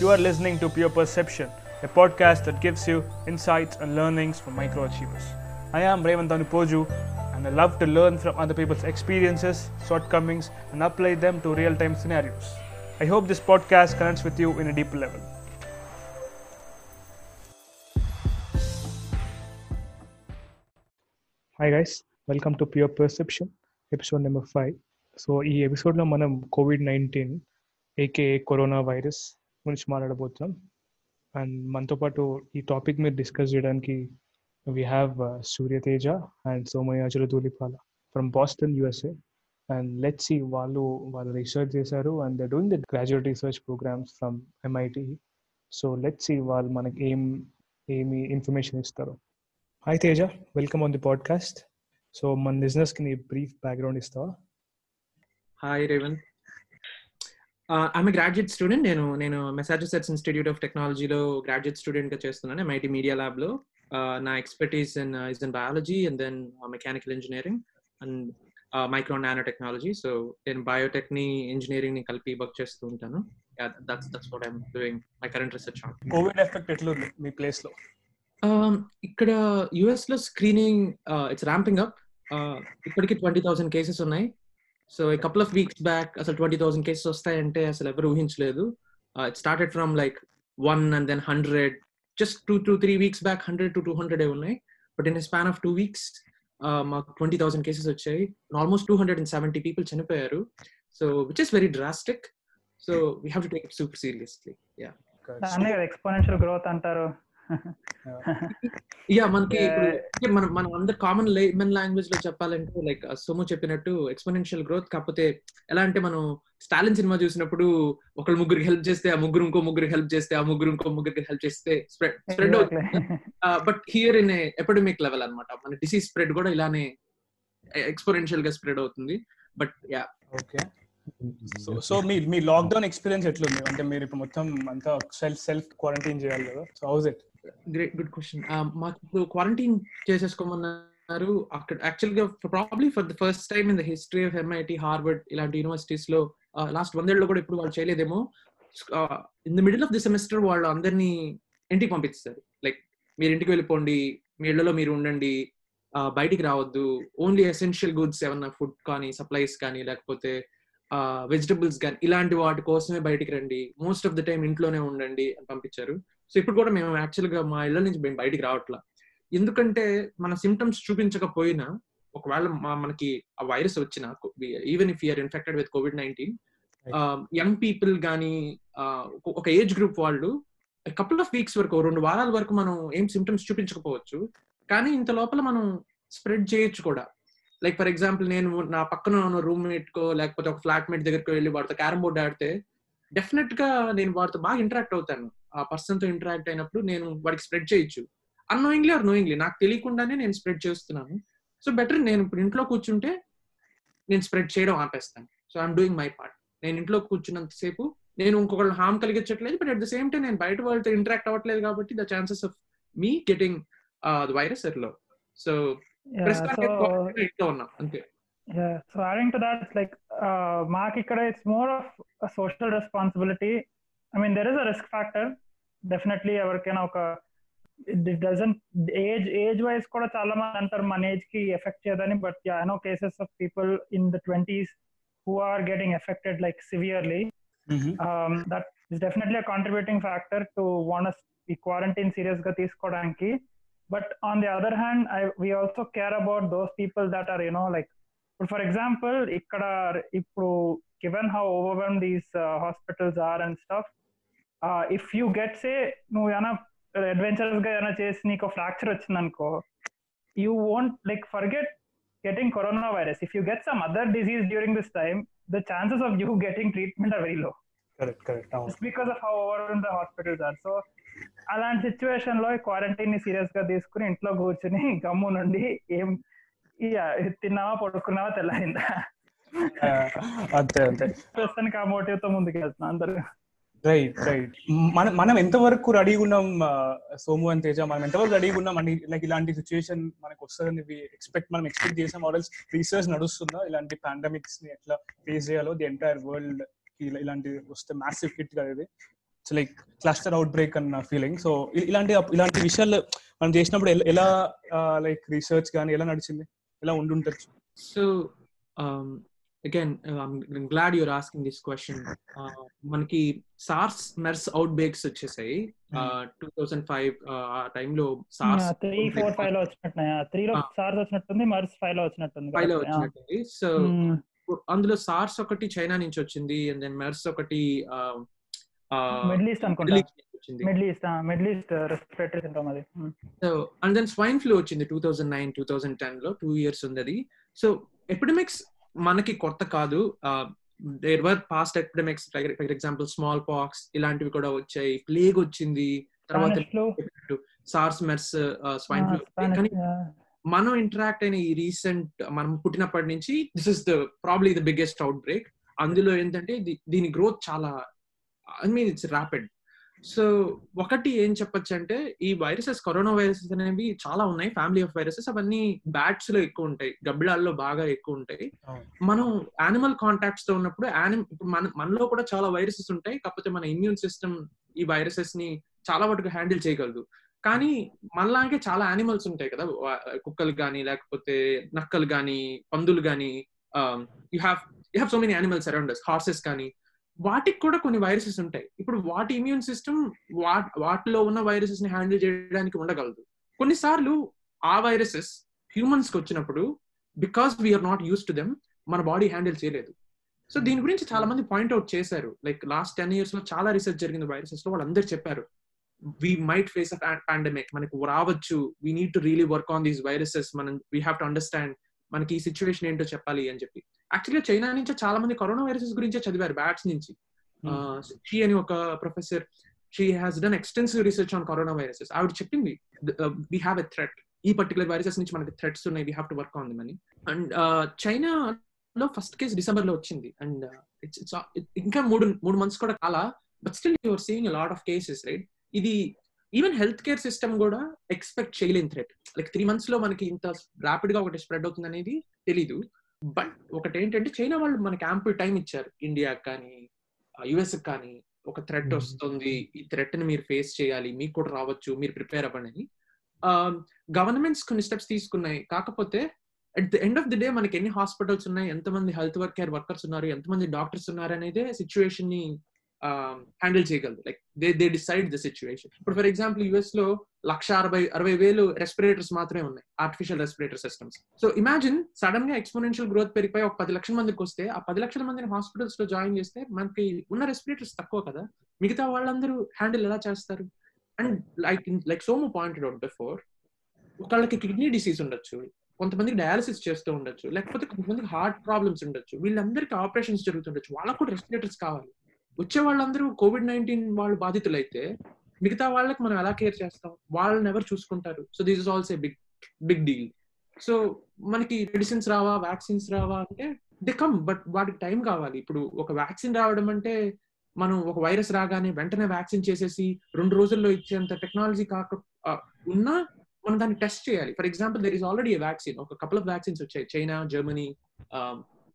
You are listening to Pure Perception, a podcast that gives you insights and learnings from microachievers. I am Raymond Poju, and I love to learn from other people's experiences, shortcomings, and apply them to real time scenarios. I hope this podcast connects with you in a deeper level. Hi guys welcome to pure perception episode number five so ఈ ఎపిసోడ్లో మనం covid nineteen aka corona virus గురించి మాట్లాడబోతున్నాం and మనతో పాటు ఈ topic మీద discuss చేయడానికి we have Suryateja and Somayajula Dhulipala from Boston USA and let see వాళ్ళు వాళ్ళు రీసెర్చ్ చేశారు and the doing the graduate research programs from MIT so let see వాళ్ళు మనకి ఏం ఏమి ఇన్ఫర్మేషన్ ఇస్తారు. Hi Teja welcome on the podcast so మన బిజినెస్కి నీ బ్రీఫ్ బ్యాక్గ్రౌండ్ ఇస్తావా? Hi Revan I'm graduate student నేను నేను మెసాచుసెట్స్ ఇన్స్టిట్యూట్ ఆఫ్ టెక్నాలజీలో గ్రాడ్యుయేట్ స్టూడెంట్గా చేస్తున్నాను ఎంఐటి మీడియా ల్యాబ్లో. నా expertise in is in biology and then mechanical engineering and micro nano technology so నేను బయోటెక్ని ఇంజనీరింగ్ని కలిపి వర్క్ చేస్తూ ఉంటాను. That's that's what I'm doing my current research on covid effect ఎట్లుంది మీ ప్లేస్లో? ఇక్కడ యుఎస్లో స్క్రీనింగ్ ఇట్స్ ర్యాంపింగ్ అప్ ఇప్పటికి ట్వంటీ థౌసండ్ కేసెస్ ఉన్నాయి. సో ఈ కపుల్ ఆఫ్ వీక్స్ బ్యాక్ అసలు ట్వంటీ థౌసండ్ కేసెస్ వస్తాయంటే అసలు ఎవరు ఊహించలేదు. It started from like one and then hundred just two two three weeks back hundred to two hundred ఉన్నాయి. But in span of two weeks మాకు twenty thousand cases వచ్చాయి. Almost two hundred and seventy people చనిపోయారు. So which is very drastic so we have to take it super seriously yeah exponential growth అంటారు. Yeah మనకి ఇప్పుడు మనం మనం అందరు common lemon లాంగ్వేజ్లో చెప్పాలంటే లైక్ సోము చెప్పినట్టు ఎక్స్పోనెన్షియల్ గ్రోత్ కాకపోతే ఎలా అంటే మనం స్టాలిన్ సినిమా చూసినప్పుడు ఒకళ్ళు ముగ్గురికి హెల్ప్ చేస్తే ఆ ముగ్గురు ఇంకో ముగ్గురికి హెల్ప్ చేస్తే ఆ ముగ్గురు ఇంకో ముగ్గురికి హెల్ప్ చేస్తే స్ప్రెడ్ స్ప్రెడ్ అవుతుంది. But here in epidemic level అనమాట మన డిసీజ్ స్ప్రెడ్ కూడా ఇలానే ఎక్స్పోనెన్షియల్గా స్ప్రెడ్ అవుతుంది. But yeah okay so so మీ మీ లాక్డౌన్ ఎక్స్పీరియన్స్ ఎట్లుంది? అంటే మీరు ఇప్పుడు మొత్తం అంతా సెల్ఫ్ సెల్ఫ్ క్వారంటైన్ చేయాలి కదా. So how's it great good question మాకు ఇప్పుడు క్వారంటైన్ చేసేసుకోమన్నారు. అక్కడ యాక్చువల్గా probably for the first time in the history of MIT Harvard ఇలాంటి యూనివర్సిటీస్లో uh, లాస్ట్ వందేళ్ళలో కూడా ఇప్పుడు వాళ్ళు చేయలేదేమో. In the middle of the semester వాళ్ళు అందరినీ ఇంటికి పంపిస్తారు. లైక్ మీరు ఇంటికి వెళ్ళిపోండి మీ ఇళ్ళలో మీరు ఉండండి బయటికి రావద్దు. ఓన్లీ ఎసెన్షియల్ గుడ్స్ ఏమన్నా ఫుడ్ కానీ సప్లైస్ కానీ లేకపోతే వెజిటబుల్స్ కానీ ఇలాంటి వాటి కోసమే బయటికి రండి. మోస్ట్ ఆఫ్ ద టైం ఇంట్లోనే ఉండండి అని పంపించారు. సో ఇప్పుడు కూడా మేము యాక్చువల్గా మా ఇళ్ళ నుంచి మేము బయటికి రావట్లా. ఎందుకంటే మన సిమ్టమ్స్ చూపించకపోయినా ఒకవేళ మనకి ఆ వైరస్ వచ్చిన even if you're infected with covid nineteen young people కానీ ఒక ఏజ్ గ్రూప్ వాళ్ళు కపుల్ ఆఫ్ వీక్స్ వరకు రెండు వారాల వరకు మనం ఏం సిమ్టమ్స్ చూపించకపోవచ్చు. కానీ ఇంత లోపల మనం స్ప్రెడ్ చేయొచ్చు కూడా. లైక్ ఫర్ ఎగ్జాంపుల్ నేను నా పక్కన ఉన్న రూమ్మేట్ కో లేకపోతే ఒక ఫ్లాట్ మేట్ దగ్గరికి వెళ్ళి వాడితో క్యారమ్ బోర్డ్ ఆడితే డెఫినెట్గా నేను వాడితో బాగా ఇంటరాక్ట్ అవుతాను. ఆ పర్సన్తో ఇంటరాక్ట్ అయినప్పుడు నేను వాడికి స్ప్రెడ్ చేయొచ్చు. అన్నోయింగ్లీ ఆర్ నోయింగ్లీ నాకు తెలియకుండానే నేను స్ప్రెడ్ చేస్తున్నాను. సో బెటర్ నేను ఇప్పుడు ఇంట్లో కూర్చుంటే నేను స్ప్రెడ్ చేయడం ఆపేస్తాను. So I'm doing my part. నేను ఇంట్లో కూర్చున్నంతసేపు నేను ఇంకొకళ్ళు harm కలిగించట్లేదు but at the same time నేను బయట వాళ్ళతో ఇంటరాక్ట్ అవ్వట్లేదు కాబట్టి the chances of me getting virus ఎర్లో so ఇంట్లో ఉన్నాం. అంతే. So adding to that like మాకు ఇక్కడ it's more of social responsibility I mean there is a risk factor definitely ఎవరికైనా ఒక it doesn't age age wise కూడా చాలా మంది అంటారు మన ఏజ్కి effect చేయదని but I know cases of people in the twenties who are getting affected like severely that is definitely contributing factor to want ఈ quarantine సీరియస్గా తీసుకోవడానికి but on the other hand I we also care about those people that are you know like ఇప్పుడు for example ఇక్కడ ఇప్పుడు given how overwhelm these hospitals are and stuff if you get say నువ్వు ఏమైనా అడ్వెంచరస్గా ఏమైనా చేసి నీకు fracture వచ్చింది అనుకో you won't like forget getting corona virus if you get some other disease during this time the chances of you getting treatment are very low because of how over the hospitals are so అలాంటి సిచ్యువేషన్లో క్వారంటైన్ని సీరియస్గా తీసుకుని ఇంట్లో కూర్చుని గమ్ము నుండి ఏం తిన్నావా పడుకున్నావా తెల్లారిందా? అంతే అంతే. ప్రస్తుతానికి ఆ మోటివ్తో ముందుకు వెళ్తున్నాం అందరు. రైట్ రైట్ మనం మనం ఎంతవరకు రెడీగా ఉన్నాం సోము అని తేజ? మనం ఎంతవరకు రెడీగా ఉన్నాం? అని లైక్ ఇలాంటి సిచ్యువేషన్ మనకు వస్తుందని ఎక్స్పెక్ట్ మనం ఎక్స్పెక్ట్ చేసాం. మోడల్స్ రీసెర్చ్ నడుస్తుందా? ఇలాంటి పాండమిక్స్ని ఎట్లా ఫేస్ చేయాలో? ది ఎంటైర్ వరల్డ్ ఇలాంటి వస్తే మ్యాసివ్ హిట్ కదా ఇది. It's like cluster outbreak అన్న ఫీలింగ్ సో ఇలాంటి ఇలాంటి విషయాలు మనం చేసినప్పుడు ఎలా- ఎలా లైక్ రీసెర్చ్ కానీ ఎలా నడిచింది? ఎలా ఉండుంటచ్చు So, um, again, uh, I'm, I'm glad you're asking this question. Uh, మనకి సార్స్ మెర్స్ అవుట్ బ్రేక్స్ వచ్చేసాయి టూ థౌసండ్ ఫైవ్ ఆ టైంలో సార్స్ త్రీ ఫోర్ ఫైవ్లో వచ్చినట్టున్నాయి త్రీ లో Ah. సార్స్ వచ్చినట్టుంది మర్స్ ఫైవ్లో వచ్చినట్టుంది ఫైవ్లో. వచ్చినట్టుంది సో Hmm. అందులో సార్స్ ఒకటి చైనా నుంచి వచ్చింది అండ్ దెన్ మెర్స్ ఒకటి మిడిల్ ఈస్ట్ అనుకుంటా వచ్చింది. Middle east middle east respiratory syndrome అది. So and then swine flu వచ్చింది two thousand nine two thousand టెన్లో టూ ఇయర్స్ ఉంది అది సో ఎపిడమిక్స్ మనకి కొత్త కాదు. There were past epidemics for example smallpox ఇలాంటివి కూడా వచ్చాయి. ప్లేగ్ వచ్చింది. తర్వాత. సార్స్ మెర్స్ స్వైన్ ఫ్లూ కానీ. మనం ఇంటరాక్ట్ అయిన ఈ రీసెంట్ మనం పుట్టినప్పటి నుంచి this is the probably the biggest outbreak అందులో ఏంటంటే దీని గ్రోత్ చాలా I mean it's rapid so ఒకటి ఏం చెప్పొచ్చు అంటే ఈ వైరసెస్ కరోనా వైరసెస్ అనేవి చాలా ఉన్నాయి. ఫ్యామిలీ ఆఫ్ వైరసెస్ అవన్నీ బ్యాట్స్లో ఎక్కువ ఉంటాయి. గబ్బిళాల్లో బాగా ఎక్కువ ఉంటాయి. మనం యానిమల్ కాంటాక్ట్స్తో ఉన్నప్పుడు యానిమ్ ఇప్పుడు మన మనలో కూడా చాలా వైరసెస్ ఉంటాయి. కాకపోతే మన ఇమ్యూన్ సిస్టమ్ ఈ వైరసెస్ని చాలా వరకు హ్యాండిల్ చేయగలదు. కానీ మనలాగే చాలా యానిమల్స్ ఉంటాయి కదా. కుక్కలు కానీ లేకపోతే నక్కలు కానీ పందులు కానీ you have you have so many animals around horses కానీ వాటికి కూడా కొన్ని వైరసెస్ ఉంటాయి. ఇప్పుడు వాటి ఇమ్యూన్ సిస్టమ్ వాటిలో ఉన్న వైరసెస్ని హ్యాండిల్ చేయడానికి ఉండగలదు. కొన్నిసార్లు ఆ వైరసెస్ హ్యూమన్స్కి వచ్చినప్పుడు because we're not used to them మన బాడీ హ్యాండిల్ చేయలేదు. సో దీని గురించి చాలా మంది పాయింట్అవుట్ చేశారు. లైక్ లాస్ట్ టెన్ ఇయర్స్లో చాలా రీసెర్చ్ జరిగింది వైరసెస్లో వాళ్ళందరూ చెప్పారు. We might face a pandemic మనకు రావచ్చు. We need to really work on these viruses మనం వీ హ్యావ్ టు అండర్స్టాండ్ మనకి ఈ సిచ్యువేషన్ ఏంటో చెప్పాలి అని చెప్పి. యాక్చువల్గా చైనా నుంచి చాలా మంది కరోనా వైరసెస్ గురించే చదివారు బ్యాట్స్ నుంచి. షీ అని ఒక professor she has done extensive research on corona viruses. ఆవిడ చెప్పింది వీ హ్యావ్ ఎ థ్రెట్ ఈ పర్టికులర్ వైరసెస్ నుంచి మనకి థ్రెట్స్ ఉన్నాయి we have to work on them అని. అండ్ చైనా లో ఫస్ట్ కేసు డిసెంబర్లో వచ్చింది. అండ్ ఇట్స్ ఇట్స్ ఇంకా మూడు మూడు మంత్స్ కూడా కాలా but still your seeing lot of cases right ఇది ఈవెన్ హెల్త్ కేర్ సిస్టమ్ కూడా ఎక్స్పెక్ట్ చేయలేని థ్రెట్ లైక్ త్రీ మంత్స్లో మనకి ఇంత ర్యాపిడ్గా ఒకటి స్ప్రెడ్ అవుతుంది అనేది తెలీదు. బట్ ఒకటి ఏంటంటే చైనా వాళ్ళు మనకి యాంపుల్ టైం ఇచ్చారు. ఇండియాకి కానీ యుఎస్ కానీ ఒక థ్రెట్ Mhm. వస్తుంది. ఈ థ్రెట్ని మీరు ఫేస్ చేయాలి. మీకు కూడా రావచ్చు. మీరు ప్రిపేర్ అవ్వండి. అని గవర్నమెంట్స్ కొన్ని స్టెప్స్ తీసుకున్నాయి. కాకపోతే at the end of the day మనకి ఎన్ని హాస్పిటల్స్ ఉన్నాయి? ఎంతమంది హెల్త్ వర్క్ కేర్ వర్కర్స్ ఉన్నారు? ఎంతమంది డాక్టర్స్ ఉన్నారు? అనేదే సిచ్యువేషన్ని Um, హ్యాండిల్ చేయగలదు. Like they they decide the situation ఇప్పుడు ఫర్ ఎగ్జాంపుల్ యుఎస్లో లక్ష అరవై అరవై వేలు రెస్పిరేటర్స్ మాత్రమే ఉన్నాయి. Artificial respirator systems so imagine సడన్గా ఎక్స్పోనెన్షియల్ గ్రోత్ పెరిగిపోయి ఒక పది లక్షల మందికి వస్తే ఆ పది లక్షల మందిని హాస్పిటల్స్లో జాయిన్ చేస్తే మనకి ఉన్న రెస్పిరేటర్స్ తక్కువ కదా? మిగతా వాళ్ళందరూ హ్యాండిల్ ఎలా చేస్తారు? And like like Somu pointed out before ఒకళ్ళకి కిడ్నీ డిసీజ్ ఉండొచ్చు కొంతమందికి డయాలసిస్ చేస్తూ ఉండొచ్చు లేకపోతే కొంతమందికి హార్ట్ ప్రాబ్లమ్స్ ఉండొచ్చు వీళ్ళందరికీ ఆపరేషన్స్ జరుగుతుండొచ్చు వాళ్ళకు కూడా రెస్పిరేటర్స్ కావాలి. వచ్చే వాళ్ళందరూ కోవిడ్ నైన్టీన్ వాళ్ళు బాధితులైతే మిగతా వాళ్ళకి మనం ఎలా కేర్ చేస్తాం? వాళ్ళని ఎవరు చూసుకుంటారు? So this is also big big deal so మనకి మెడిసిన్స్ రావా వ్యాక్సిన్స్ రావా అంటే దే కమ్ బట్ వాటికి టైం కావాలి. ఇప్పుడు ఒక వ్యాక్సిన్ రావడం అంటే మనం ఒక వైరస్ రాగానే వెంటనే వ్యాక్సిన్ చేసేసి రెండు రోజుల్లో ఇచ్చేంత టెక్నాలజీ కాక ఉన్నా మనం దాన్ని టెస్ట్ చేయాలి. For example there is already vaccine ఒక కపుల్ ఆఫ్ వ్యాక్సిన్స్ వచ్చాయి. చైనా జర్మనీ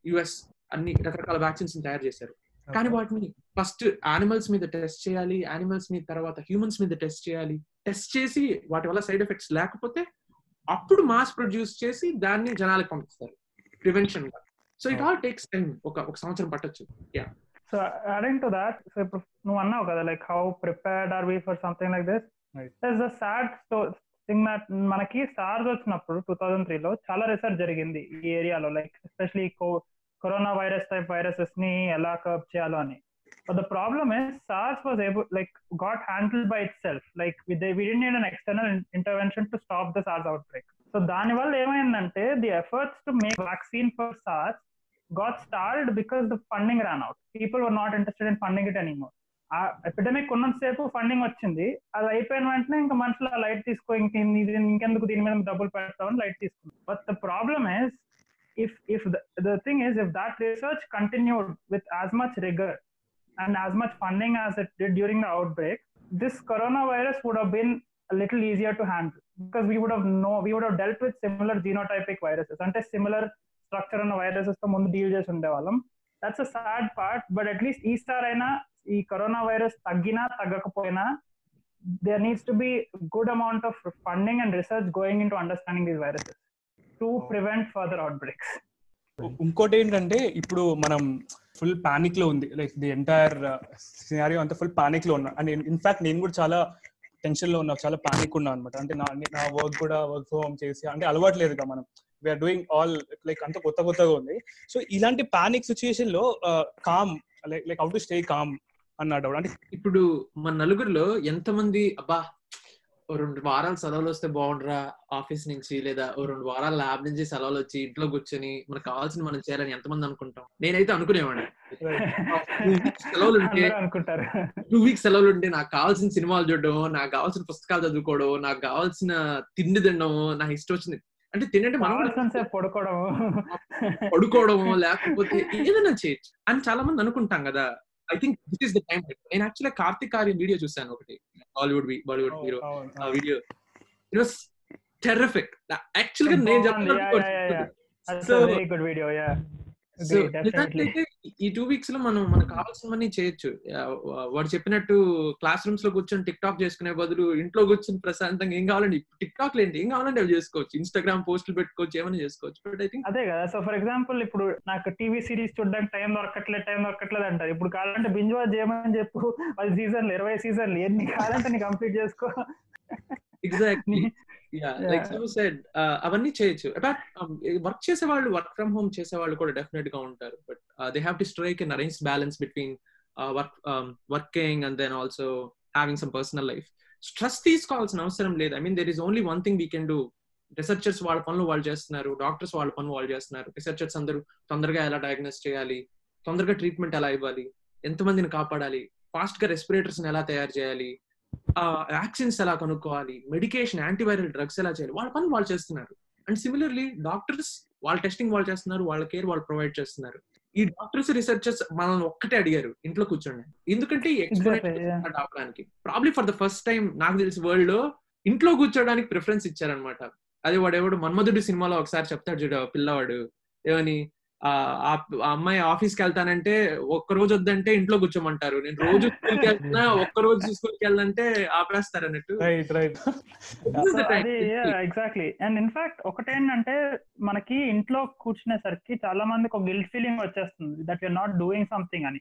యుఎస్ అన్ని రకరకాల వ్యాక్సిన్స్ తయారు చేశారు. కానీ వాటిని ఫస్ట్ యానిమల్స్ మీద టెస్ట్ చేయాలి యానిమల్స్ మీద తర్వాత హ్యూమన్స్ మీద టెస్ట్ చేయాలి. టెస్ట్ చేసి వాటి వల్ల సైడ్ ఎఫెక్ట్స్ లేకపోతే అప్పుడు మాస్ ప్రొడ్యూస్ చేసి దాన్ని జనాలకు పంపిస్తారు. Prevention so it all takes time ఒక ఒక సంవత్సరం పట్టొచ్చు. So adding to that so ఇప్పుడు నువ్వు అన్నావు కదా like how prepared are we for something like this Right. The sad thing that మనకి సార్స్ వచ్చినప్పుడు టూ థౌజండ్ త్రీలో చాలా రీసెర్చ్ జరిగింది ఈ ఏరియాలో like especially corona virus type వైరసెస్ని ఎలా కర్బ్ చేయాలో అని. But the problem is SARS was able like got handle by it self like with వి డి అన్ external intervention to stop the SARS outbreak so దాని వల్ల ఏమైందంటే the efforts to make vaccine for SARS got start because the funding ran out people were not interested in funding it anymore. ఆ epidemic ఉన్నంతసేపు funding వచ్చింది. అది అయిపోయిన వెంటనే ఇంకా మనుషులు లైట్ తీసుకో ఇంక ఇంకెందుకు దీని మీద డబ్బులు పెడతామని లైట్ తీసుకుంది but the problem is if if the thing is if that research continued with as much rigour and as much funding as it did during the outbreak this corona virus would have been a little easier to handle because we would have know we would have dealt with similar genotypic viruses అంటే similar structure ఉన్న viruses తో ముందు deal చేసి ఉండేవాళ్ళం that's a sad part but at least ఈ star అయినా ఈ corona virus తగ్గినా తగ్గకపోయినా there needs to be good amount of funding and research going into understanding these viruses To prevent further outbreaks ఇంకోటి ఏంటంటే ఇప్పుడు మనం ఫుల్ పానిక్లో ఉంది. లైక్ ది ఎంటైర్ సినారియో అంతా ఫుల్ పానిక్లో ఉన్నా. అండ్ ఇన్ఫాక్ట్ నేను కూడా చాలా టెన్షన్లో ఉన్నా చాలా పానిక్ ఉన్నా అనమాట అంటే నా నా వర్క్ కూడా వర్క్ హోమ్ చేసి అంటే అలవాటు లేదు మనం. వీఆర్ డూయింగ్ ఆల్ లైక్ అంత కొత్త కొత్తగా ఉంది. సో ఇలాంటి panic సిచ్యుయేషన్లో calm like like how to stay calm అన్నాడు. అంటే ఇప్పుడు మన నలుగురిలో ఎంతమంది అబ్బా ఓ రెండు వారాలు సెలవులు వస్తే బాగుండరా ఆఫీస్ నుంచి లేదా ఓ రెండు వారాల ల్యాబ్ నుంచి సెలవులు వచ్చి ఇంట్లో కూర్చొని మనకు కావాల్సిన మనం చేయాలని ఎంతమంది అనుకుంటాం? నేనైతే అనుకునేవాడిని. సెలవులు ఉంటే టూ వీక్స్ సెలవులు ఉంటే నాకు కావాల్సిన సినిమాలు చూడడం నాకు కావాల్సిన పుస్తకాలు చదువుకోవడం నాకు కావాల్సిన తిండి తినడం నాకు ఇష్టం వచ్చింది. అంటే తినంటే మనం పడుకోవడము. పడుకోవడము లేకపోతే ఏదైనా చేయొచ్చు. అని చాలా మంది అనుకుంటాం కదా. I think this is the time నేను యాక్చువల్గా కార్తిక్ ఆర్యన్ వీడియో చూసాను ఒకటి. Hollywood Bollywood oh, hero oh, uh, oh. video. It was terrific. Actually, yeah, yeah, yeah, yeah. A very good video. Yeah. Definitely. ఈ టూ వీక్స్లో మనం మనకు కావాల్సినవన్నీ చేయొచ్చు. వాడు చెప్పినట్టు క్లాస్ రూమ్స్లో కూర్చొని టిక్ టాక్ చేసుకునే బదులు ఇంట్లో కూర్చొని ప్రశాంతంగా ఏం కావాలండి? టిక్ టాక్ ఏంటి ఏం కావాలంటే అవి చేసుకోవచ్చు. ఇన్స్టాగ్రామ్ పోస్టులు పెట్టుకోవచ్చు ఏమైనా చేసుకోవచ్చు. బట్ ఐ థింక్ అదే కదా సో ఫర్ ఎగ్జాంపుల్ ఇప్పుడు నాకు టీవీ సిరీస్ చూడడానికి టైం దొరకట్లేదు టైం దొరకట్లేదు అంటారు. ఇప్పుడు కావాలంటే బింజ్ వాచ్ చేయమని చెప్పు పది సీజన్లు ఇరవై సీజన్లు ఎన్ని కావాలంటే నీ కంప్లీట్ చేసుకో. Exactly like. సో సెడ్ అవన్నీ చేయొచ్చు. బట్ వర్క్ చేసే వాళ్ళు వర్క్ ఫ్రమ్ హోమ్ చేసే వాళ్ళు కూడా డెఫినెట్గా ఉంటారు. But they have to strike and arrange balance between work working and then also having some personal life stress తీసుకోవాల్సిన అవసరం లేదు. I mean there is only one thing we can do researchers వాళ్ళ పనులు వాళ్ళు చేస్తున్నారు. డాక్టర్స్ వాళ్ళ పనులు వాళ్ళు చేస్తున్నారు. రీసెర్చర్స్ అందరూ తొందరగా ఎలా డయాగ్నోస్ చేయాలి? తొందరగా ట్రీట్మెంట్ ఎలా ఇవ్వాలి? ఎంతమందిని కాపాడాలి? ఫాస్ట్గా రెస్పిరేటర్స్ ఎలా తయారు చేయాలి? వ్యాక్సిన్స్ ఎలా కనుక్కోవాలి? మెడికేషన్ యాంటీవైరల్ డ్రగ్స్ ఎలా చేయాలి? వాళ్ళ పని వాళ్ళు చేస్తున్నారు. అండ్ సిమిలర్లీ డాక్టర్స్ వాళ్ళ టెస్టింగ్ వాళ్ళు చేస్తున్నారు వాళ్ళ కేర్ వాళ్ళు ప్రొవైడ్ చేస్తున్నారు. ఈ డాక్టర్స్ రీసెర్చర్స్ మనల్ని ఒక్కటే అడిగారు ఇంట్లో కూర్చోండి. ఎందుకంటే. అవడానికి probably for the first time నాకు తెలిసి వరల్డ్లో ఇంట్లో కూర్చోడానికి ప్రిఫరెన్స్ ఇచ్చారనమాట అదే వాడెవడు మన్మధుడి సినిమాలో ఒకసారి చెప్తాడు చూడు పిల్లవాడు. ఏమని? ఆ ఆ అమ్మాయి ఆఫీస్కి వెళ్తానంటే ఒక్క రోజు వద్దంటే ఇంట్లో కూర్చోమంటారు. నేను రోజు స్కూల్కి వెళ్తున్నా ఒక్క రోజు స్కూల్కి వెళ్ళాలంటే ఆపేస్తారు అన్నట్టు. Right right. Exactly and in fact ఒకటేంటంటే మనకి ఇంట్లో కూర్చునేసరికి చాలా మందికి ఒక గిల్ట్ ఫీలింగ్ వచ్చేస్తుంది that you're not doing something అని.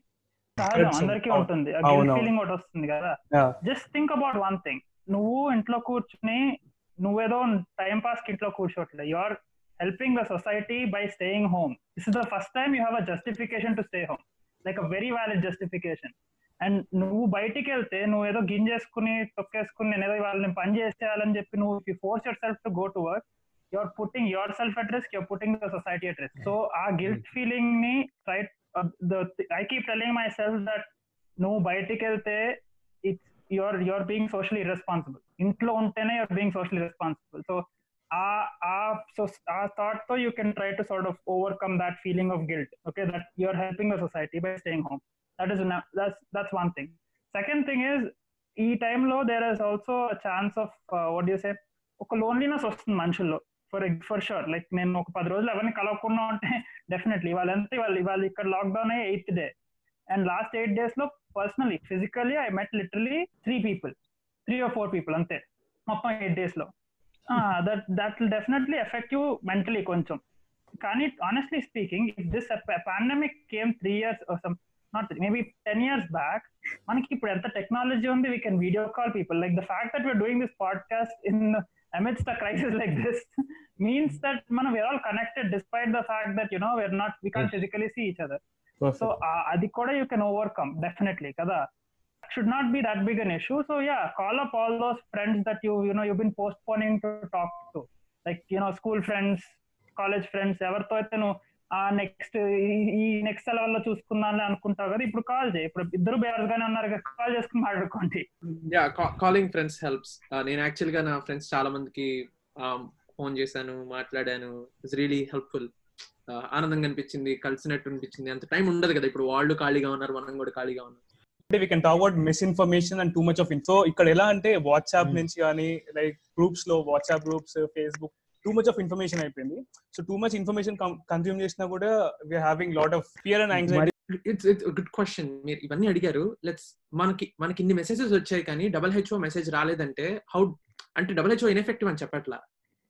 సహజం అందరికీ. ఉంటుంది. గిల్ట్. ఫీలింగ్ ఒకటి వస్తుంది కదా. Just think about one thing నువ్వు ఇంట్లో కూర్చుని నువ్వేదో టైం పాస్కి ఇంట్లో కూర్చోట్లేదు you are helping the society by staying home this is the first time you have a justification to stay home like a very valid justification and నువ్వు బయటికి వెళ్తే నువ్వు ఏదో గింజేసుకుని తొక్కేసుకుని నేను ఏదో వాళ్ళని పని చేసేయాలని చెప్పి నువ్వు you force your self to go to work your putting your self at risk your putting the society at risk so uh guilt ఫీలింగ్ని try I keep telling my self that నువ్వు బయటికి వెళ్తే it's your your being socially responsible ఇంట్లో ఉంటేనే your being socially responsible so uh uh so uh థాట్తో you can try to sort of overcome that feeling of guilt okay that you're helping the society by staying home that is that's that's one thing second thing is ఈ టైంలో there is also chance of what you say ఒక loneliness వస్తుంది మనుషుల్లో for for sure like నేను ఒక పది రోజులు ఎవరిని కలవకుండా ఉంటే డెఫినెట్లీ వాళ్ళంతా వాళ్ళు వాళ్ళు ఇక్కడ లాక్డౌన్ అయ్యి eighth day and last eight డేస్లో personally physically I met literally three people three or four people అంతే. మొత్తం ఎయిట్ డేస్లో. that that will definitely affect you mentally కొంచెం కానీ honestly speaking if this pandemic came three years not maybe ten years back మనకి ఇప్పుడు ఎంత technology ఉంది we can video call people like the fact that we're doing this podcast in amidst a crisis like this means that man, we're all connected despite the fact that you know we're not we can't physically see each other so uh, adi koda you can overcome definitely kada should not be that big an issue. So yeah call up all those friends that you you know you've been postponing to talk to. Like you know school friends college friends ఎవరితో అయితే నువ్వు ఆ next ఈ next లెవెల్లో చూసుకుందాం అనుకుంటావు కదా ఇప్పుడు కాల్ చేయి. ఇప్పుడు ఇద్దరు బేరస్ గానే ఉన్నారు కాల్ చేసుకుని మాట్లాడుకోండి. యా కాలింగ్ ఫ్రెండ్స్ హెల్ప్స్ నేను యాక్చువల్గా నా ఫ్రెండ్స్ చాలా మందికి ఫోన్ చేశాను మాట్లాడాను. ఇట్స్ రియలీ హెల్ప్ఫుల్ ఆనందంగా అనిపించింది కలిసినట్టు అనిపించింది. అంత టైం ఉండదు కదా ఇప్పుడు వాళ్ళు ఖాళీగా ఉన్నారు మనం కూడా ఖాళీగా ఉన్నాం. అంటే we can talk about misinformation and too much of info ఇక్కడ ఎలా అంటే వాట్సాప్ నుంచి కానీ లైక్ గ్రూప్స్లో WhatsApp groups Facebook too much of information అయిపోయింది. So too much information consume చేసినా కూడా we're having lot of fear and anxiety it's it's good question మీరు ఇవన్నీ అడిగారు. లెట్స్ మనకి మనకి ఇన్ని మెసేజెస్ వచ్చాయి కానీ డబల్ హెచ్ఓ మెసేజ్ రాలేదంటే హౌ అంటే డబల్ హెచ్ఓ ఇన్ఎఫెక్టివ్ అని చెప్పట్లా.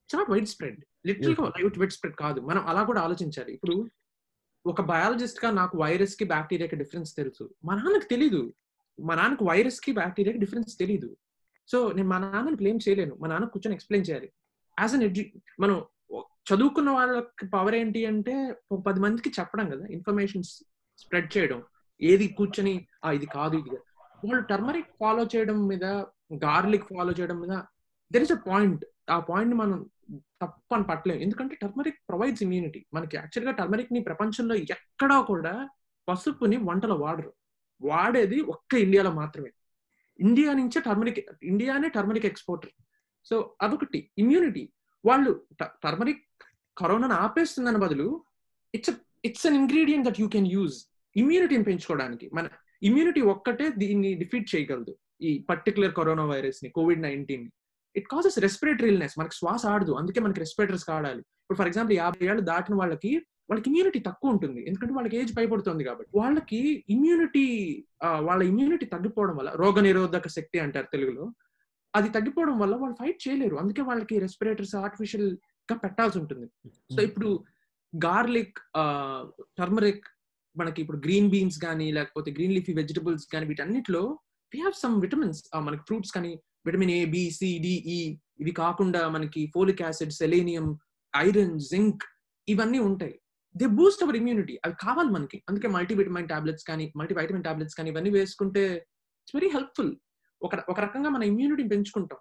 నాట్ వైడ్ స్ప్రెడ్ లిటిల్గా వైడ్ స్ప్రెడ్ కాదు. మనం అలా కూడా ఆలోచించాలి. ఇప్పుడు ఒక బయాలజిస్ట్గా నాకు వైరస్కి బ్యాక్టీరియాకి డిఫరెన్స్ తెలుసు. మా నాన్నకు తెలీదు. మా నాన్నకు వైరస్కి బ్యాక్టీరియాకి డిఫరెన్స్ తెలీదు. సో నేను మా నాన్నని బ్లేమ్ చేయలేను. మా నాన్న కూర్చొని ఎక్స్ప్లెయిన్ చేయాలి. యాజ్ అన్ ఎడ్యు మనం చదువుకున్న వాళ్ళకి పవర్ ఏంటి అంటే ఒక పది మందికి చెప్పడం కదా ఇన్ఫర్మేషన్ స్ప్రెడ్ చేయడం. ఏది కూర్చొని ఆ ఇది కాదు ఇది వాళ్ళు టర్మరిక్ ఫాలో చేయడం మీద గార్లిక్ ఫాలో చేయడం మీద దెర్ ఇస్ అ పాయింట్ ఆ పాయింట్ మనం తప్పు అని పట్టలేము. ఎందుకంటే టర్మరిక్ ప్రొవైడ్స్ ఇమ్యూనిటీ మనకి యాక్చువల్గా టర్మరిక్ని ప్రపంచంలో ఎక్కడా కూడా పసుపుని వంటలో వాడరు. వాడేది ఒక్క ఇండియాలో మాత్రమే. ఇండియా నుంచే టర్మరిక్ ఇండియానే టర్మరిక్ ఎక్స్పోర్టర్ సో అదొకటి. ఇమ్యూనిటీ వాళ్ళు టర్మరిక్ కరోనాను ఆపేస్తుందని బదులు it's it's an ingredient that you can use ఇమ్యూనిటీని పెంచుకోవడానికి. మన ఇమ్యూనిటీ ఒక్కటే దీన్ని డిఫీట్ చేయగలదు. ఈ పర్టికులర్ కరోనా వైరస్ని కోవిడ్ నైన్టీన్ని. ఇట్ కాజెస్ రెస్పిరేటరీ ఇల్నెస్ మనకి శ్వాస ఆడదు. అందుకే మనకి రెస్పిరేటర్స్ ఆడాలి ఇప్పుడు ఫర్ ఎగ్జాంపుల్ యాభై ఏళ్ళు దాటిన వాళ్ళకి వాళ్ళకి ఇమ్యూనిటీ తక్కువ ఉంటుంది. ఎందుకంటే వాళ్ళకి ఏజ్ పైపడుతుంది కాబట్టి. వాళ్ళకి ఇమ్యూనిటీ వాళ్ళ ఇమ్యూనిటీ తగ్గిపోవడం వల్ల రోగ నిరోధక శక్తి అంటారు తెలుగులో అది తగ్గిపోవడం వల్ల వాళ్ళు ఫైట్ చేయలేరు. అందుకే వాళ్ళకి రెస్పిరేటర్స్ ఆర్టిఫిషియల్గా పెట్టాల్సి ఉంటుంది. సో ఇప్పుడు గార్లిక్ టర్మరిక్ మనకి ఇప్పుడు గ్రీన్ బీన్స్ కానీ లేకపోతే గ్రీన్ లీఫీ వెజిటబుల్స్ కానీ వీటన్నిటిలో వీ హ్యావ్ సమ్ విటమిన్స్ మనకి ఫ్రూట్స్ కానీ vitamin A B C D E ఇవి కాకుండా మనకి folic acid selenium iron zinc ఇవన్నీ ఉంటాయి. దే బూస్ట్ అవర్ ఇమ్యూనిటీ అవి కావాలి మనకి. అందుకే మల్టీవిటమిన్ టాబ్లెట్స్ కానీ మల్టీవైటమిన్ టాబ్లెట్స్ కానీ ఇవన్నీ వేసుకుంటే ఇట్స్ వెరీ హెల్ప్ఫుల్ ఒక ఒక రకంగా మన ఇమ్యూనిటీని పెంచుకుంటాం.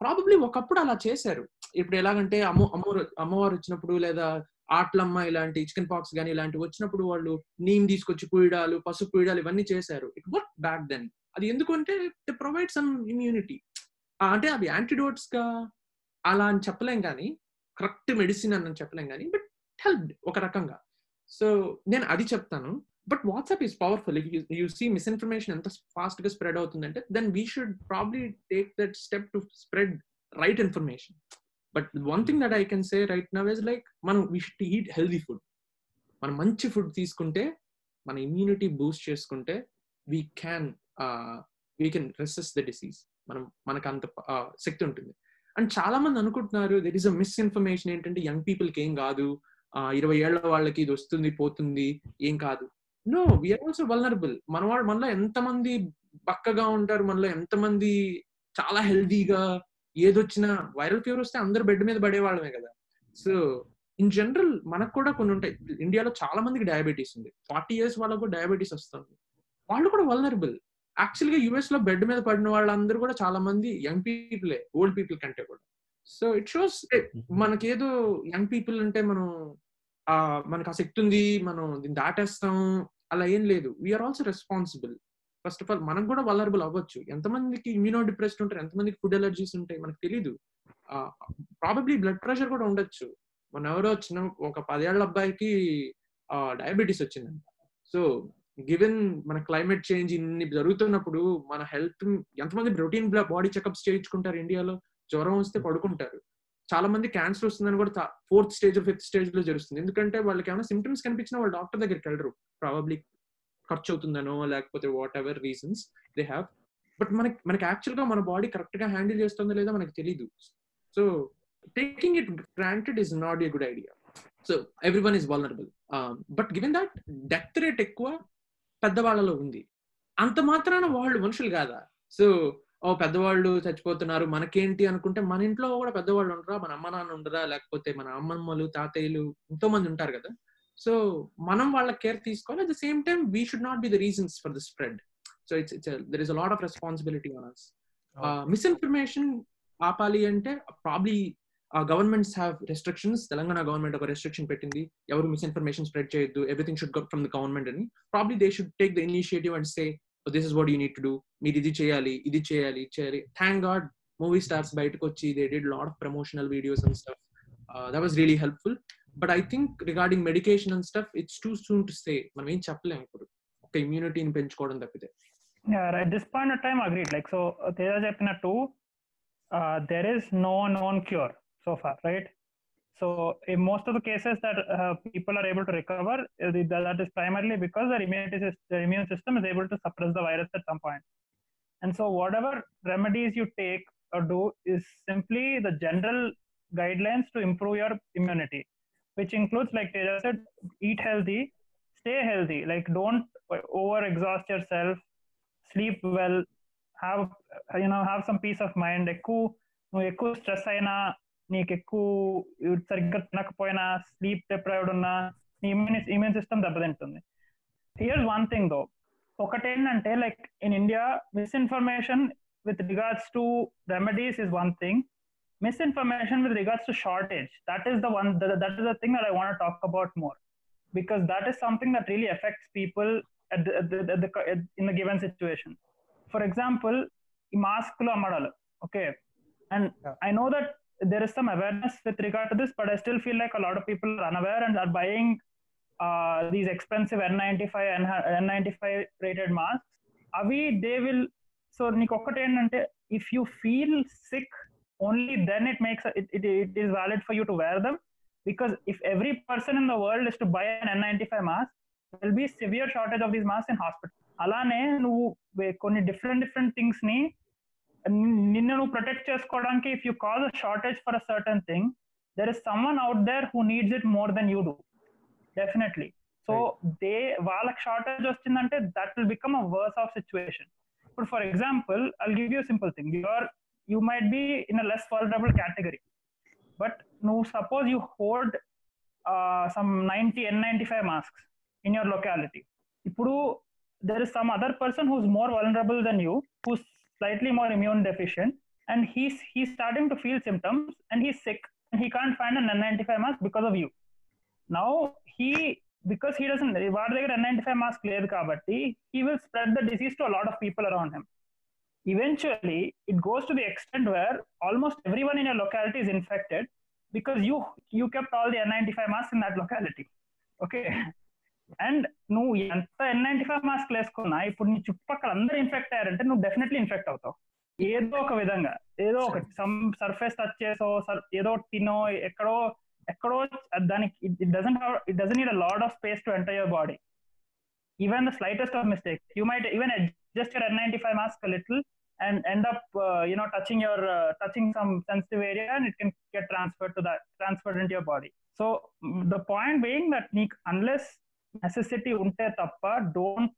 ప్రాబబ్లీ ఒకప్పుడు అలా చేశారు. ఇప్పుడు ఎలాగంటే అమ్మ అమ్మవారు అమ్మవారు వచ్చినప్పుడు లేదా ఆట్లమ్మ ఇలాంటి చికెన్ పాక్స్ కానీ ఇలాంటివి వచ్చినప్పుడు వాళ్ళు నీమ్ తీసుకొచ్చి పూయడాలు పసుపు పూయడాలు ఇవన్నీ చేశారు. ఇట్ వర్క్ బ్యాక్ దెన్ అది ఎందుకంటే దే ప్రొవైడ్ సమ్ ఇమ్యూనిటీ అంటే అవి యాంటీడోట్స్గా అలా అని చెప్పలేం కానీ కరెక్ట్ మెడిసిన్ అని చెప్పలేం కానీ బట్ హెల్ప్ ఒక రకంగా. సో నేను అది చెప్తాను. But WhatsApp is powerful you see misinformation ఎంత ఫాస్ట్గా స్ప్రెడ్ అవుతుందంటే then we should probably take that step to spread right information but one thing that I can say right now is like మనం we should eat healthy food మనం మంచి food తీసుకుంటే మన immunity boost చేసుకుంటే we can we can resist the disease మనం మనకు అంత uh, శక్తి ఉంటుంది. అండ్ చాలా మంది అనుకుంటున్నారు దెర్ ఇస్ అ మిస్ఇన్ఫర్మేషన్ ఏంటంటే యంగ్ పీపుల్కి ఏం కాదు ఇరవై ఏళ్ళ వాళ్ళకి ఇది వస్తుంది పోతుంది ఏం కాదు. నో వీఆర్ ఆల్సో వల్నరబుల్ మన వాళ్ళు మనలో ఎంతమంది బక్కగా ఉంటారు మనలో ఎంతమంది చాలా హెల్దీగా ఏదొచ్చినా వైరల్ ఫీవర్ వస్తే అందరు బెడ్ మీద పడేవాళ్ళమే కదా. సో ఇన్ జనరల్ మనకు కూడా కొన్ని ఉంటాయి. ఇండియాలో చాలా మందికి డయాబెటీస్ ఉంది. ఫార్టీ ఇయర్స్ వాళ్ళకు డయాబెటీస్ వస్తుంది. వాళ్ళు కూడా వల్నరబుల్ యాక్చువల్గా యుఎస్లో బెడ్ మీద పడిన వాళ్ళందరూ కూడా చాలా మంది యంగ్ పీపులే ఓల్డ్ పీపుల్ కంటే కూడా. సో ఇట్ షోస్ మనకేదో యంగ్ పీపుల్ అంటే మనం ఆ మనకు ఆ శక్తి ఉంది మనం దీన్ని దాటేస్తాం అలా ఏం లేదు. We're also responsible first of all మనం కూడా వలరబుల్ అవ్వచ్చు. ఎంతమందికి ఇమ్యూనో డిప్రెస్డ్ ఉంటారు ఎంతమందికి ఫుడ్ ఎలర్జీస్ ఉంటాయి మనకు తెలీదు. ప్రాబబ్లీ బ్లడ్ ప్రెషర్ కూడా ఉండొచ్చు. మన ఎవరో చిన్న ఒక పదేళ్ళ అబ్బాయికి డయాబెటీస్ వచ్చిందంట. సో గివెన్ మన క్లైమేట్ చేంజ్ ఇన్ని జరుగుతున్నప్పుడు మన హెల్త్ ఎంతమంది రొటీన్ బాడీ చెకప్స్ చేయించుకుంటారు ఇండియాలో? జ్వరం వస్తే పడుకుంటారు. చాలా మంది క్యాన్సర్ వస్తుందని కూడా ఫోర్త్ స్టేజ్ ఫిఫ్త్ స్టేజ్లో జరుగుతుంది. ఎందుకంటే వాళ్ళకి ఏమైనా సిమ్టమ్స్ కనిపించినా వాళ్ళు డాక్టర్ దగ్గరికి వెళ్ళరు. ప్రాబబ్లీ ఖర్చు అవుతుందనో లేకపోతే whatever reasons they have but మనకి మనకి యాక్చువల్గా మన బాడీ కరెక్ట్గా హ్యాండిల్ చేస్తుందో లేదో మనకి తెలియదు so taking it granted is not a good idea so everyone is vulnerable but given that death rate ఎక్కువ పెద్దవాళ్ళలో ఉంది. అంత మాత్రాన వాళ్ళు మనుషులు కాదా? సో ఓ పెద్దవాళ్ళు చచ్చిపోతున్నారు మనకేంటి అనుకుంటే మన ఇంట్లో కూడా పెద్దవాళ్ళు ఉండరా? మన అమ్మ నాన్న ఉండరా? లేకపోతే మన అమ్మమ్మలు తాతయ్యలు ఎంతో మంది ఉంటారు కదా? సో మనం వాళ్ళ కేర్ తీసుకోవాలి. At the same time we should not be the reasons for the spread so it's it's there is a lot of responsibility on us misinformation ఆపాలి అంటే probably governments have restrictions Telangana government ఒక restriction పెట్టింది. ఎవరు misinformation spread చేయొద్దు. Everything should get from the government అని. Probably they should take the initiative and say this is what you need to do మీరు ఇది చేయాలి ఇది చేయాలి చేయాలి. థ్యాంక్ గాడ్ మూవీ స్టార్స్ బయటకు వచ్చి they did lot of promotional videos and stuff that was really helpful but I think regarding medication and stuff it's too soon to say మనం ఏం చెప్పలేము ఇప్పుడు ఒక ఇమ్యూనిటీని పెంచుకోవడం తప్పితే at this point of time agreed like so Teja చెప్పినట్టు there is no known cure so far right So in most of the cases that uh, people are able to recover, uh, the- that is primarily because their immunity sys- their immune system is able to suppress the virus at some point. And so whatever remedies you take or do is simply the general guidelines to improve your immunity, which includes, like Teja said, eat healthy, stay healthy. Like don't over exhaust yourself, sleep well, have you know have some peace of mind. ఎక్కువ నువ్వు ఎక్కువ stress అయినా నీకు ఎక్కువ సరిగ్గా తినకపోయినా sleep deprived ఉన్నా నీ ఇమ్యూన్ ఇమ్యూన్ సిస్టమ్ దెబ్బతింటుంది హియర్స్ వన్ థింగ్ దో ఒకటేంటంటే like in India misinformation with regards to remedies is one thing misinformation with regards to shortage that is the one that, that is the thing that i want to talk about more because that is something that really affects people at the, at the, at the, at, in the given situation for example mask lo అమ్మడాలు okay and Yeah. i know that there is some awareness with regard to this but i still feel like a lot of people are unaware and are buying uh, these expensive n95 and n95 rated masks అవి they will so నీకు ఒక్కటి ఏంటంటే if you feel sick only then it makes it, it, it is valid for you to wear them. Because if every person in the world is to buy an n95 mask there will be severe shortage of these masks in hospital. అలానే నువ్వు వే- కొన్ని different different థింగ్స్ని నిన్- నిన్ను నువ్వు protect చేసుకోవడానికి if you cause a shortage for a certain thing there is someone out there who needs it more than you do definitely so they వాళ్ళకి shortage వచ్చిందంటే that will become a worse of situation ఇప్పుడు for example I give you simple thing your you might be in a less vulnerable category. But no, suppose you hoard uh, some 90 N95 masks in your locality. Ippudu, there is some other person who's more vulnerable than you, who's slightly more immune deficient, and he's he's starting to feel symptoms and he's sick and he can't find an N95 mask because of you. Now he because he doesn't వాడి దగ్గర N95 mask లేదు కాబట్టి he will spread the disease to a lot of people around him Eventually it goes to the extent where almost everyone in your locality is infected because you you kept all the n95 masks in that locality. Okay? And నువ్వు ఎంత N ninety five mask వేసుకున్నా ఇప్పుడు నీ చుట్టుపక్కల అందరూ infect అయ్యారంటే నువ్వు definitely infect అవుతావు. ఏదో ఒక విధంగా ఏదో ఒక సమ్ సర్ఫేస్ టచ్ చేసో ఏదో తినో ఎక్కడో ఎక్కడో దానికి it doesn't it doesn't need a lot of space to enter your body even the slightest of mistake you might even adjust N ninety five mask little and end up uh, you know touching your uh, touching some sensitive area and it can get transferred to that transferred into your body so the point being that నీకు unless necessity ఉంటే తప్ప don't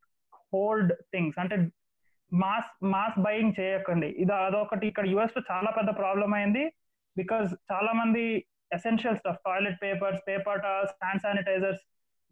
hold things అంటే mass mass buying చేయకండి ఇది అదొకటి ఇక్కడ యుఎస్లో చాలా పెద్ద ప్రాబ్లం అయింది బికాస్ చాలా మంది essential stuff toilet papers paper towels hand sanitizers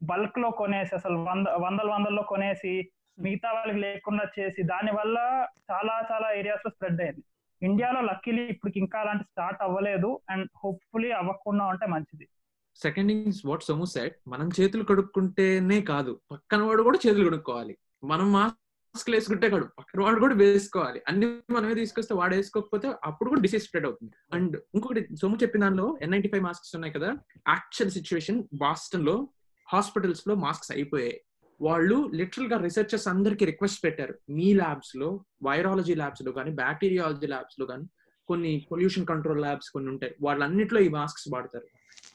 బల్క్లో కొనేసి అసలు వంద వందల వందల్లో కొనేసి మిగతా వాళ్ళకి లేకుండా చేసి దాని వల్ల చాలా చాలా ఏరియాస్లో స్ప్రెడ్ అయింది. ఇండియాలో లక్కీలీ ఇప్పుడు ఇంకా అలాంటి స్టార్ట్ అవ్వలేదు అండ్ హోప్ఫుల్లీ అవ్వకుండా ఉంటే మంచిది. Second is what some said మనం చేతులు కడుక్కుంటేనే కాదు పక్కన వాడు కూడా చేతులు కడుక్కోవాలి. మనం మాస్క్ వేసుకుంటే కాదు పక్కన వాడు కూడా వేసుకోవాలి. అన్ని మనమే తీసుకొస్తే వాడు వేసుకోకపోతే అప్పుడు కూడా డిసీజ్ స్ప్రెడ్ అవుతుంది. అండ్ ఇంకొకటి సోము చెప్పిన దానిలో ఎన్ నైన్టీ ఫైవ్ మాస్క్స్ ఉన్నాయి కదా యాక్చువల్ సిచ్యువేషన్ బాస్టన్లో హాస్పిటల్స్లో మాస్క్స్ అయిపోయాయి. వాళ్ళు లిటరల్గా రీసెర్చర్స్ అందరికి రిక్వెస్ట్ పెట్టారు. మీ ల్యాబ్స్లో వైరాలజీ ల్యాబ్స్లో కానీ బ్యాక్టీరియాలజీ ల్యాబ్స్లో కానీ కొన్ని పొల్యూషన్ కంట్రోల్ ల్యాబ్స్ కొన్ని ఉంటాయి. వాళ్ళన్నిట్లో ఈ మాస్క్స్ వాడతారు.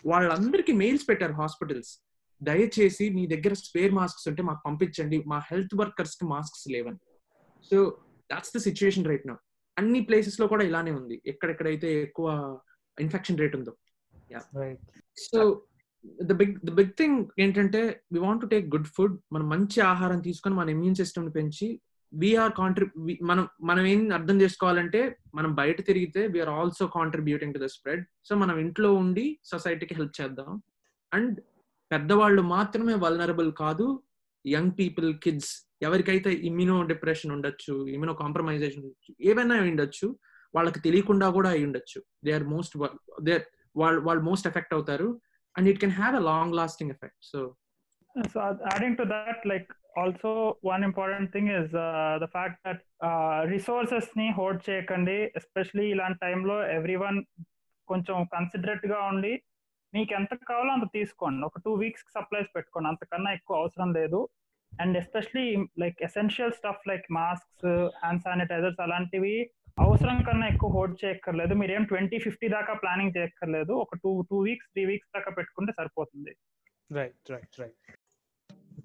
వాళ్ళందరికీ మెయిల్స్ పెట్టారు హాస్పిటల్స్ దయచేసి మీ దగ్గర స్పేర్ మాస్క్స్ ఉంటే మాకు పంపించండి. మా హెల్త్ వర్కర్స్కి మాస్క్స్ లేవని. So that's the situation right now అన్ని ప్లేసెస్లో కూడా ఇలానే ఉంది. ఎక్కడెక్కడైతే ఎక్కువ ఇన్ఫెక్షన్ రేట్ ఉందో. So the big the big thing ఏంటంటే we want to take good food మనం మంచి ఆహారం తీసుకొని మన ఇమ్యూన్ సిస్టమ్ పెంచి వీఆర్ కాంట్రి మనం మనం ఏం అర్థం చేసుకోవాలంటే మనం బయట తిరిగితే we're also contributing to the spread so మనం ఇంట్లో ఉండి సొసైటీకి హెల్ప్ చేద్దాం. అండ్ పెద్దవాళ్ళు మాత్రమే వల్నరబుల్ కాదు యంగ్ పీపుల్ కిడ్స్ ఎవరికైతే ఇమ్యూనో డిప్రెషన్ ఉండొచ్చు ఇమ్యూనో కాంప్రమైజేషన్ ఉండొచ్చు ఏవైనా అయి ఉండొచ్చు వాళ్ళకి తెలియకుండా కూడా అయి ఉండొచ్చు. దే ఆర్ మోస్ట్ దే వాళ్ళు వాళ్ళు మోస్ట్ ఎఫెక్ట్ అవుతారు. And it can have a long lasting effect so so adding to that like also one important thing is uh, the fact that uh, resources ని hold చేయకండి especially ఇలాంటి టైంలో every one కొంచెం కన్సిడరేట్గా ఉండి మీకు ఎంత కావాలో అంత తీసుకోండి ఒక టూ వీక్స్ సప్లైస్ పెట్టుకోండి అంతకన్నా ఎక్కువ అవసరం లేదు and especially like essential stuff like masks hand sanitizers అలాంటివి అవసరం కన్నా ఎక్కువ హోల్డ్ చేయక్కర్లేదు. మీరేం ట్వంటీ ఫిఫ్టీ దాకా ప్లానింగ్ చేయక్కర్లేదు. ఒక two two weeks three weeks దాకా పెట్టుకుంటే సరిపోతుంది. Right right right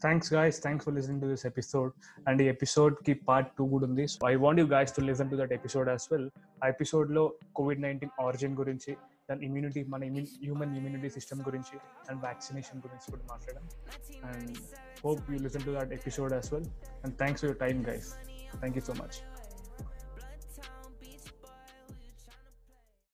thanks guys thanks for listening to this episode and ఈ ఎపిసోడ్కి పార్ట్ టూ కూడా ఉంది. So I want you guys to listen to that episode as well ఆ ఎపిసోడ్లో COVID nineteen origin గురించి దాని ఇమ్యూనిటీ మన హ్యూమన్ ఇమ్యూనిటీ సిస్టమ్ గురించి అండ్ వ్యాక్సినేషన్ గురించి కూడా మాట్లాడాం and hope you listen to that episode as well and thanks for your time guys thank you so much